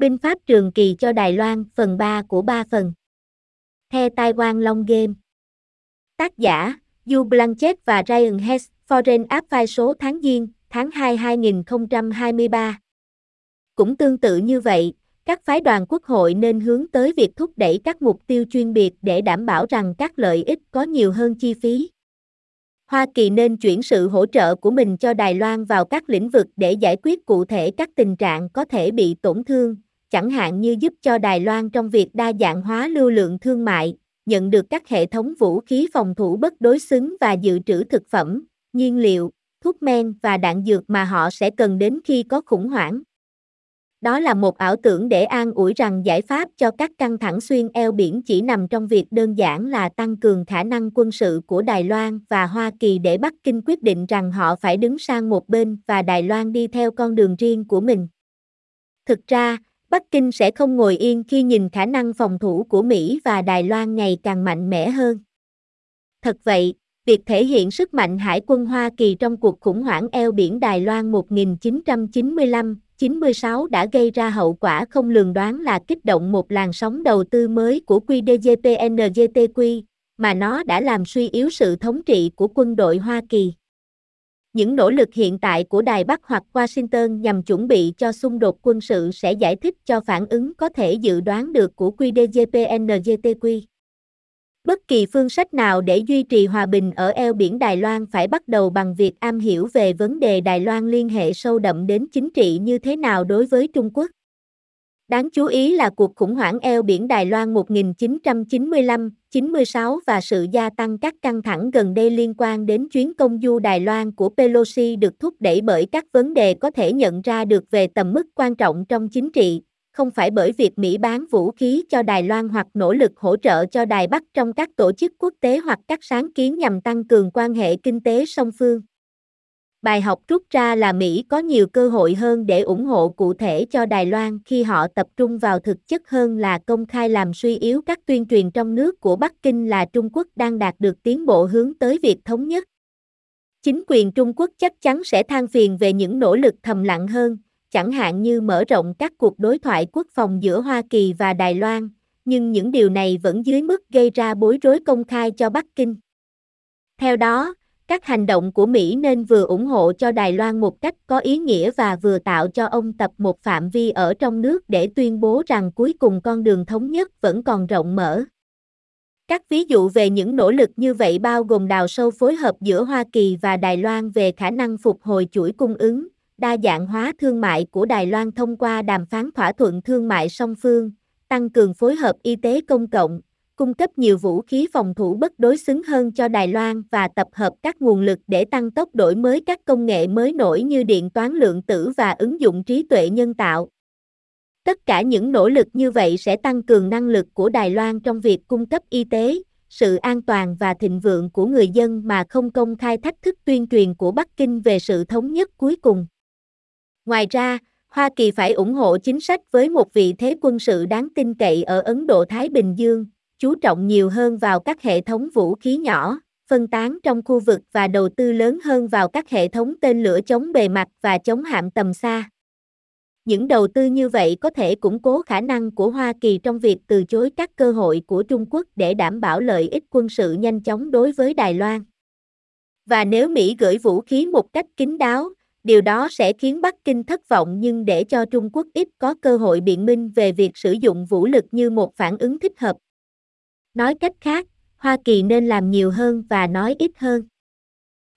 Binh pháp trường kỳ cho Đài Loan phần 3 của 3 phần. The Taiwan Long Game. Tác giả, Du Blanchett và Ryan Hess, Foreign Affairs số tháng Giêng, tháng 2 2023. Cũng tương tự như vậy, các phái đoàn quốc hội nên hướng tới việc thúc đẩy các mục tiêu chuyên biệt để đảm bảo rằng các lợi ích có nhiều hơn chi phí. Hoa Kỳ nên chuyển sự hỗ trợ của mình cho Đài Loan vào các lĩnh vực để giải quyết cụ thể các tình trạng có thể bị tổn thương, chẳng hạn như giúp cho Đài Loan trong việc đa dạng hóa lưu lượng thương mại, nhận được các hệ thống vũ khí phòng thủ bất đối xứng và dự trữ thực phẩm, nhiên liệu, thuốc men và đạn dược mà họ sẽ cần đến khi có khủng hoảng. Đó là một ảo tưởng để an ủi rằng giải pháp cho các căng thẳng xuyên eo biển chỉ nằm trong việc đơn giản là tăng cường khả năng quân sự của Đài Loan và Hoa Kỳ để Bắc Kinh quyết định rằng họ phải đứng sang một bên và Đài Loan đi theo con đường riêng của mình. Thực ra, Bắc Kinh sẽ không ngồi yên khi nhìn khả năng phòng thủ của Mỹ và Đài Loan ngày càng mạnh mẽ hơn. Thật vậy, việc thể hiện sức mạnh hải quân Hoa Kỳ trong cuộc khủng hoảng eo biển Đài Loan 1995 96 đã gây ra hậu quả không lường đoán là kích động một làn sóng đầu tư mới của QDGPNGTQ, mà nó đã làm suy yếu sự thống trị của quân đội Hoa Kỳ. Những nỗ lực hiện tại của Đài Bắc hoặc Washington nhằm chuẩn bị cho xung đột quân sự sẽ giải thích cho phản ứng có thể dự đoán được của QDJPNJTQ. Bất kỳ phương sách nào để duy trì hòa bình ở eo biển Đài Loan phải bắt đầu bằng việc am hiểu về vấn đề Đài Loan liên hệ sâu đậm đến chính trị như thế nào đối với Trung Quốc. Đáng chú ý là cuộc khủng hoảng eo biển Đài Loan 1995-96 và sự gia tăng các căng thẳng gần đây liên quan đến chuyến công du Đài Loan của Pelosi được thúc đẩy bởi các vấn đề có thể nhận ra được về tầm mức quan trọng trong chính trị, không phải bởi việc Mỹ bán vũ khí cho Đài Loan hoặc nỗ lực hỗ trợ cho Đài Bắc trong các tổ chức quốc tế hoặc các sáng kiến nhằm tăng cường quan hệ kinh tế song phương. Bài học rút ra là Mỹ có nhiều cơ hội hơn để ủng hộ cụ thể cho Đài Loan khi họ tập trung vào thực chất hơn là công khai làm suy yếu các tuyên truyền trong nước của Bắc Kinh là Trung Quốc đang đạt được tiến bộ hướng tới việc thống nhất. Chính quyền Trung Quốc chắc chắn sẽ than phiền về những nỗ lực thầm lặng hơn, chẳng hạn như mở rộng các cuộc đối thoại quốc phòng giữa Hoa Kỳ và Đài Loan, nhưng những điều này vẫn dưới mức gây ra bối rối công khai cho Bắc Kinh. Theo đó, các hành động của Mỹ nên vừa ủng hộ cho Đài Loan một cách có ý nghĩa và vừa tạo cho ông tập một phạm vi ở trong nước để tuyên bố rằng cuối cùng con đường thống nhất vẫn còn rộng mở. Các ví dụ về những nỗ lực như vậy bao gồm đào sâu phối hợp giữa Hoa Kỳ và Đài Loan về khả năng phục hồi chuỗi cung ứng, đa dạng hóa thương mại của Đài Loan thông qua đàm phán thỏa thuận thương mại song phương, tăng cường phối hợp y tế công cộng, cung cấp nhiều vũ khí phòng thủ bất đối xứng hơn cho Đài Loan và tập hợp các nguồn lực để tăng tốc đổi mới các công nghệ mới nổi như điện toán lượng tử và ứng dụng trí tuệ nhân tạo. Tất cả những nỗ lực như vậy sẽ tăng cường năng lực của Đài Loan trong việc cung cấp y tế, sự an toàn và thịnh vượng của người dân mà không công khai thách thức tuyên truyền của Bắc Kinh về sự thống nhất cuối cùng. Ngoài ra, Hoa Kỳ phải ủng hộ chính sách với một vị thế quân sự đáng tin cậy ở Ấn Độ-Thái Bình Dương, chú trọng nhiều hơn vào các hệ thống vũ khí nhỏ, phân tán trong khu vực và đầu tư lớn hơn vào các hệ thống tên lửa chống bề mặt và chống hạm tầm xa. Những đầu tư như vậy có thể củng cố khả năng của Hoa Kỳ trong việc từ chối các cơ hội của Trung Quốc để đảm bảo lợi ích quân sự nhanh chóng đối với Đài Loan. Và nếu Mỹ gửi vũ khí một cách kín đáo, điều đó sẽ khiến Bắc Kinh thất vọng nhưng để cho Trung Quốc ít có cơ hội biện minh về việc sử dụng vũ lực như một phản ứng thích hợp. Nói cách khác, Hoa Kỳ nên làm nhiều hơn và nói ít hơn.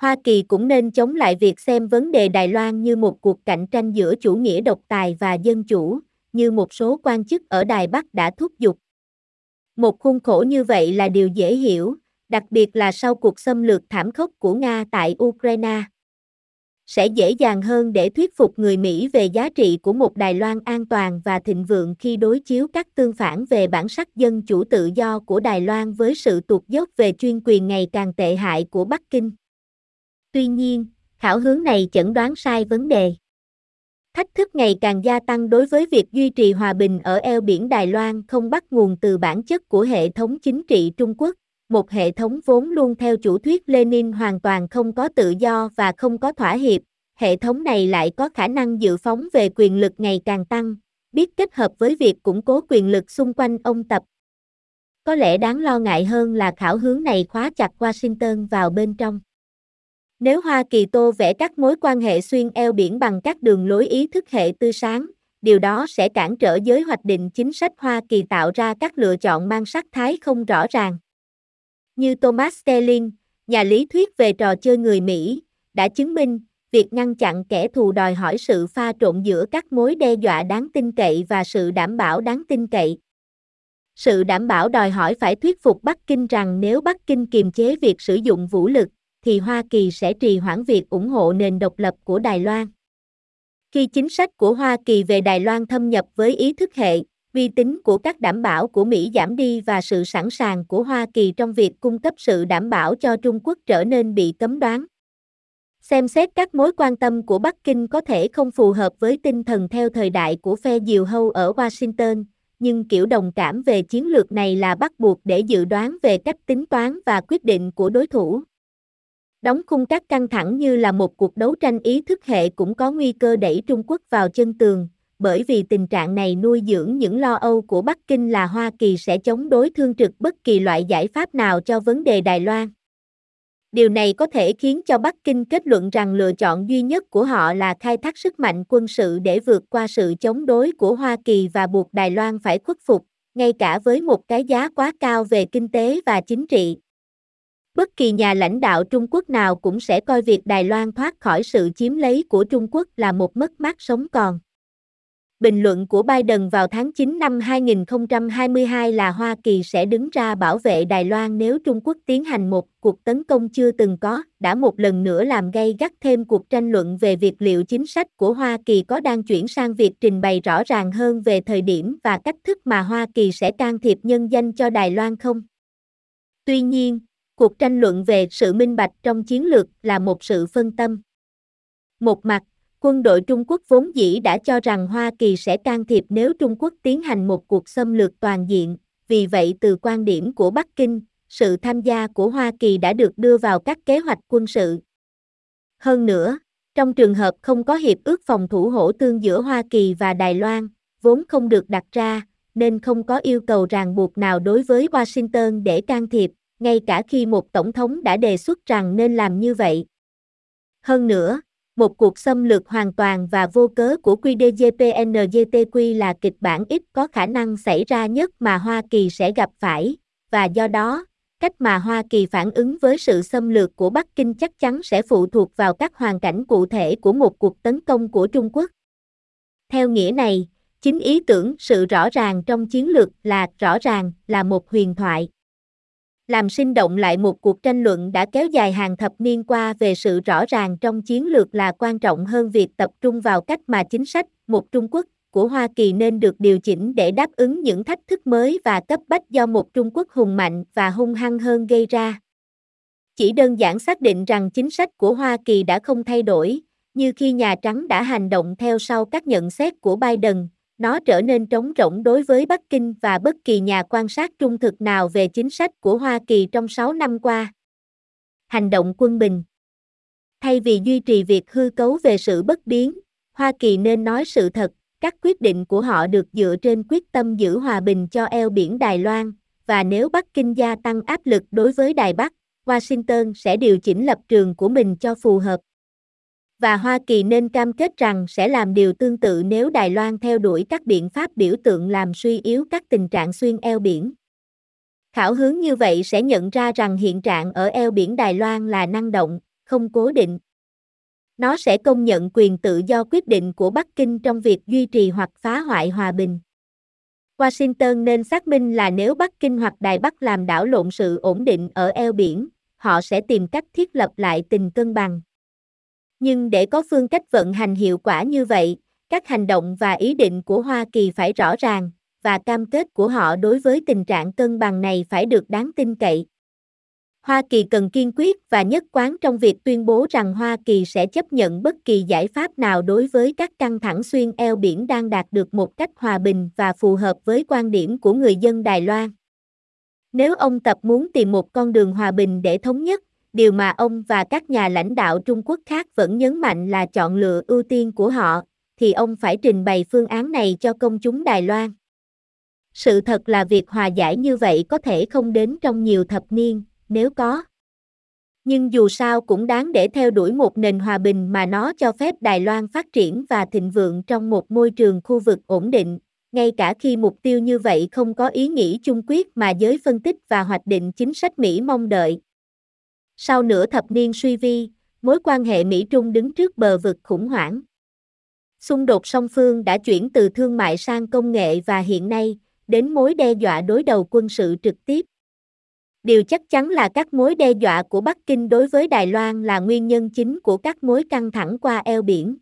Hoa Kỳ cũng nên chống lại việc xem vấn đề Đài Loan như một cuộc cạnh tranh giữa chủ nghĩa độc tài và dân chủ, như một số quan chức ở Đài Bắc đã thúc giục. Một khuôn khổ như vậy là điều dễ hiểu, đặc biệt là sau cuộc xâm lược thảm khốc của Nga tại Ukraine sẽ dễ dàng hơn để thuyết phục người Mỹ về giá trị của một Đài Loan an toàn và thịnh vượng khi đối chiếu các tương phản về bản sắc dân chủ tự do của Đài Loan với sự tụt dốc về chuyên quyền ngày càng tệ hại của Bắc Kinh. Tuy nhiên, khảo hướng này chẩn đoán sai vấn đề. Thách thức ngày càng gia tăng đối với việc duy trì hòa bình ở eo biển Đài Loan không bắt nguồn từ bản chất của hệ thống chính trị Trung Quốc, một hệ thống vốn luôn theo chủ thuyết Lenin hoàn toàn không có tự do và không có thỏa hiệp, hệ thống này lại có khả năng dự phóng về quyền lực ngày càng tăng, biết kết hợp với việc củng cố quyền lực xung quanh ông Tập. Có lẽ đáng lo ngại hơn là khảo hướng này khóa chặt Washington vào bên trong. Nếu Hoa Kỳ tô vẽ các mối quan hệ xuyên eo biển bằng các đường lối ý thức hệ tư sáng, điều đó sẽ cản trở giới hoạch định chính sách Hoa Kỳ tạo ra các lựa chọn mang sắc thái không rõ ràng. Như Thomas Sterling, nhà lý thuyết về trò chơi người Mỹ, đã chứng minh, việc ngăn chặn kẻ thù đòi hỏi sự pha trộn giữa các mối đe dọa đáng tin cậy và sự đảm bảo đáng tin cậy. Sự đảm bảo đòi hỏi phải thuyết phục Bắc Kinh rằng nếu Bắc Kinh kiềm chế việc sử dụng vũ lực, thì Hoa Kỳ sẽ trì hoãn việc ủng hộ nền độc lập của Đài Loan. Khi chính sách của Hoa Kỳ về Đài Loan thâm nhập với ý thức hệ, uy tín của các đảm bảo của Mỹ giảm đi và sự sẵn sàng của Hoa Kỳ trong việc cung cấp sự đảm bảo cho Trung Quốc trở nên bị cấm đoán. Xem xét các mối quan tâm của Bắc Kinh có thể không phù hợp với tinh thần theo thời đại của phe diều hâu ở Washington, nhưng kiểu đồng cảm về chiến lược này là bắt buộc để dự đoán về cách tính toán và quyết định của đối thủ. Đóng khung các căng thẳng như là một cuộc đấu tranh ý thức hệ cũng có nguy cơ đẩy Trung Quốc vào chân tường, bởi vì tình trạng này nuôi dưỡng những lo âu của Bắc Kinh là Hoa Kỳ sẽ chống đối thương trực bất kỳ loại giải pháp nào cho vấn đề Đài Loan. Điều này có thể khiến cho Bắc Kinh kết luận rằng lựa chọn duy nhất của họ là khai thác sức mạnh quân sự để vượt qua sự chống đối của Hoa Kỳ và buộc Đài Loan phải khuất phục, ngay cả với một cái giá quá cao về kinh tế và chính trị. Bất kỳ nhà lãnh đạo Trung Quốc nào cũng sẽ coi việc Đài Loan thoát khỏi sự chiếm lấy của Trung Quốc là một mất mát sống còn. Bình luận của Biden vào tháng 9 năm 2022 là Hoa Kỳ sẽ đứng ra bảo vệ Đài Loan nếu Trung Quốc tiến hành một cuộc tấn công chưa từng có, đã một lần nữa làm gây gắt thêm cuộc tranh luận về việc liệu chính sách của Hoa Kỳ có đang chuyển sang việc trình bày rõ ràng hơn về thời điểm và cách thức mà Hoa Kỳ sẽ can thiệp nhân danh cho Đài Loan không. Tuy nhiên, cuộc tranh luận về sự minh bạch trong chiến lược là một sự phân tâm. Một mặt, quân đội Trung Quốc vốn dĩ đã cho rằng Hoa Kỳ sẽ can thiệp nếu Trung Quốc tiến hành một cuộc xâm lược toàn diện, vì vậy từ quan điểm của Bắc Kinh, sự tham gia của Hoa Kỳ đã được đưa vào các kế hoạch quân sự. Hơn nữa, trong trường hợp không có hiệp ước phòng thủ hỗ tương giữa Hoa Kỳ và Đài Loan, vốn không được đặt ra, nên không có yêu cầu ràng buộc nào đối với Washington để can thiệp, ngay cả khi một tổng thống đã đề xuất rằng nên làm như vậy. Hơn nữa, một cuộc xâm lược hoàn toàn và vô cớ của QDJPNJTQ là kịch bản ít có khả năng xảy ra nhất mà Hoa Kỳ sẽ gặp phải, và do đó, cách mà Hoa Kỳ phản ứng với sự xâm lược của Bắc Kinh chắc chắn sẽ phụ thuộc vào các hoàn cảnh cụ thể của một cuộc tấn công của Trung Quốc. Theo nghĩa này, chính ý tưởng sự rõ ràng trong chiến lược là rõ ràng là một huyền thoại làm sinh động lại một cuộc tranh luận đã kéo dài hàng thập niên qua về sự rõ ràng trong chiến lược là quan trọng hơn việc tập trung vào cách mà chính sách một Trung Quốc của Hoa Kỳ nên được điều chỉnh để đáp ứng những thách thức mới và cấp bách do một Trung Quốc hùng mạnh và hung hăng hơn gây ra. Chỉ đơn giản xác định rằng chính sách của Hoa Kỳ đã không thay đổi, như khi Nhà Trắng đã hành động theo sau các nhận xét của Biden, nó trở nên trống rỗng đối với Bắc Kinh và bất kỳ nhà quan sát trung thực nào về chính sách của Hoa Kỳ trong 6 năm qua. Hành động quân bình Thay vì duy trì việc hư cấu về sự bất biến, Hoa Kỳ nên nói sự thật, các quyết định của họ được dựa trên quyết tâm giữ hòa bình cho eo biển Đài Loan, và nếu Bắc Kinh gia tăng áp lực đối với Đài Bắc, Washington sẽ điều chỉnh lập trường của mình cho phù hợp và Hoa Kỳ nên cam kết rằng sẽ làm điều tương tự nếu Đài Loan theo đuổi các biện pháp biểu tượng làm suy yếu các tình trạng xuyên eo biển. Khảo hướng như vậy sẽ nhận ra rằng hiện trạng ở eo biển Đài Loan là năng động, không cố định. Nó sẽ công nhận quyền tự do quyết định của Bắc Kinh trong việc duy trì hoặc phá hoại hòa bình. Washington nên xác minh là nếu Bắc Kinh hoặc Đài Bắc làm đảo lộn sự ổn định ở eo biển, họ sẽ tìm cách thiết lập lại tình cân bằng. Nhưng để có phương cách vận hành hiệu quả như vậy, các hành động và ý định của Hoa Kỳ phải rõ ràng, và cam kết của họ đối với tình trạng cân bằng này phải được đáng tin cậy. Hoa Kỳ cần kiên quyết và nhất quán trong việc tuyên bố rằng Hoa Kỳ sẽ chấp nhận bất kỳ giải pháp nào đối với các căng thẳng xuyên eo biển đang đạt được một cách hòa bình và phù hợp với quan điểm của người dân Đài Loan. Nếu ông Tập muốn tìm một con đường hòa bình để thống nhất, điều mà ông và các nhà lãnh đạo Trung Quốc khác vẫn nhấn mạnh là chọn lựa ưu tiên của họ, thì ông phải trình bày phương án này cho công chúng Đài Loan. Sự thật là việc hòa giải như vậy có thể không đến trong nhiều thập niên, nếu có. Nhưng dù sao cũng đáng để theo đuổi một nền hòa bình mà nó cho phép Đài Loan phát triển và thịnh vượng trong một môi trường khu vực ổn định, ngay cả khi mục tiêu như vậy không có ý nghĩa chung quyết mà giới phân tích và hoạch định chính sách Mỹ mong đợi. Sau nửa thập niên suy vi, mối quan hệ Mỹ-Trung đứng trước bờ vực khủng hoảng. Xung đột song phương đã chuyển từ thương mại sang công nghệ và hiện nay, đến mối đe dọa đối đầu quân sự trực tiếp. Điều chắc chắn là các mối đe dọa của Bắc Kinh đối với Đài Loan là nguyên nhân chính của các mối căng thẳng qua eo biển.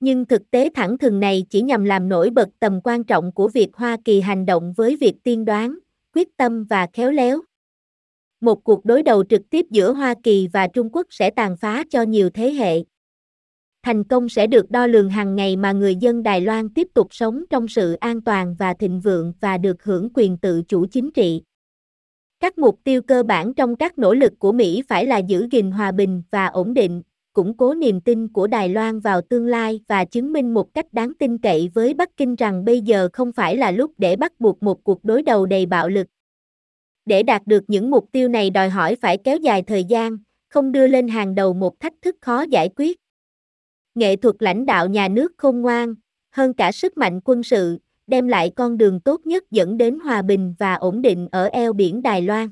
Nhưng thực tế thẳng thừng này chỉ nhằm làm nổi bật tầm quan trọng của việc Hoa Kỳ hành động với việc tiên đoán, quyết tâm và khéo léo. Một cuộc đối đầu trực tiếp giữa Hoa Kỳ và Trung Quốc sẽ tàn phá cho nhiều thế hệ. Thành công sẽ được đo lường hàng ngày mà người dân Đài Loan tiếp tục sống trong sự an toàn và thịnh vượng và được hưởng quyền tự chủ chính trị. Các mục tiêu cơ bản trong các nỗ lực của Mỹ phải là giữ gìn hòa bình và ổn định, củng cố niềm tin của Đài Loan vào tương lai và chứng minh một cách đáng tin cậy với Bắc Kinh rằng bây giờ không phải là lúc để bắt buộc một cuộc đối đầu đầy bạo lực. Để đạt được những mục tiêu này đòi hỏi phải kéo dài thời gian, không đưa lên hàng đầu một thách thức khó giải quyết. Nghệ thuật lãnh đạo nhà nước khôn ngoan, hơn cả sức mạnh quân sự, đem lại con đường tốt nhất dẫn đến hòa bình và ổn định ở eo biển Đài Loan.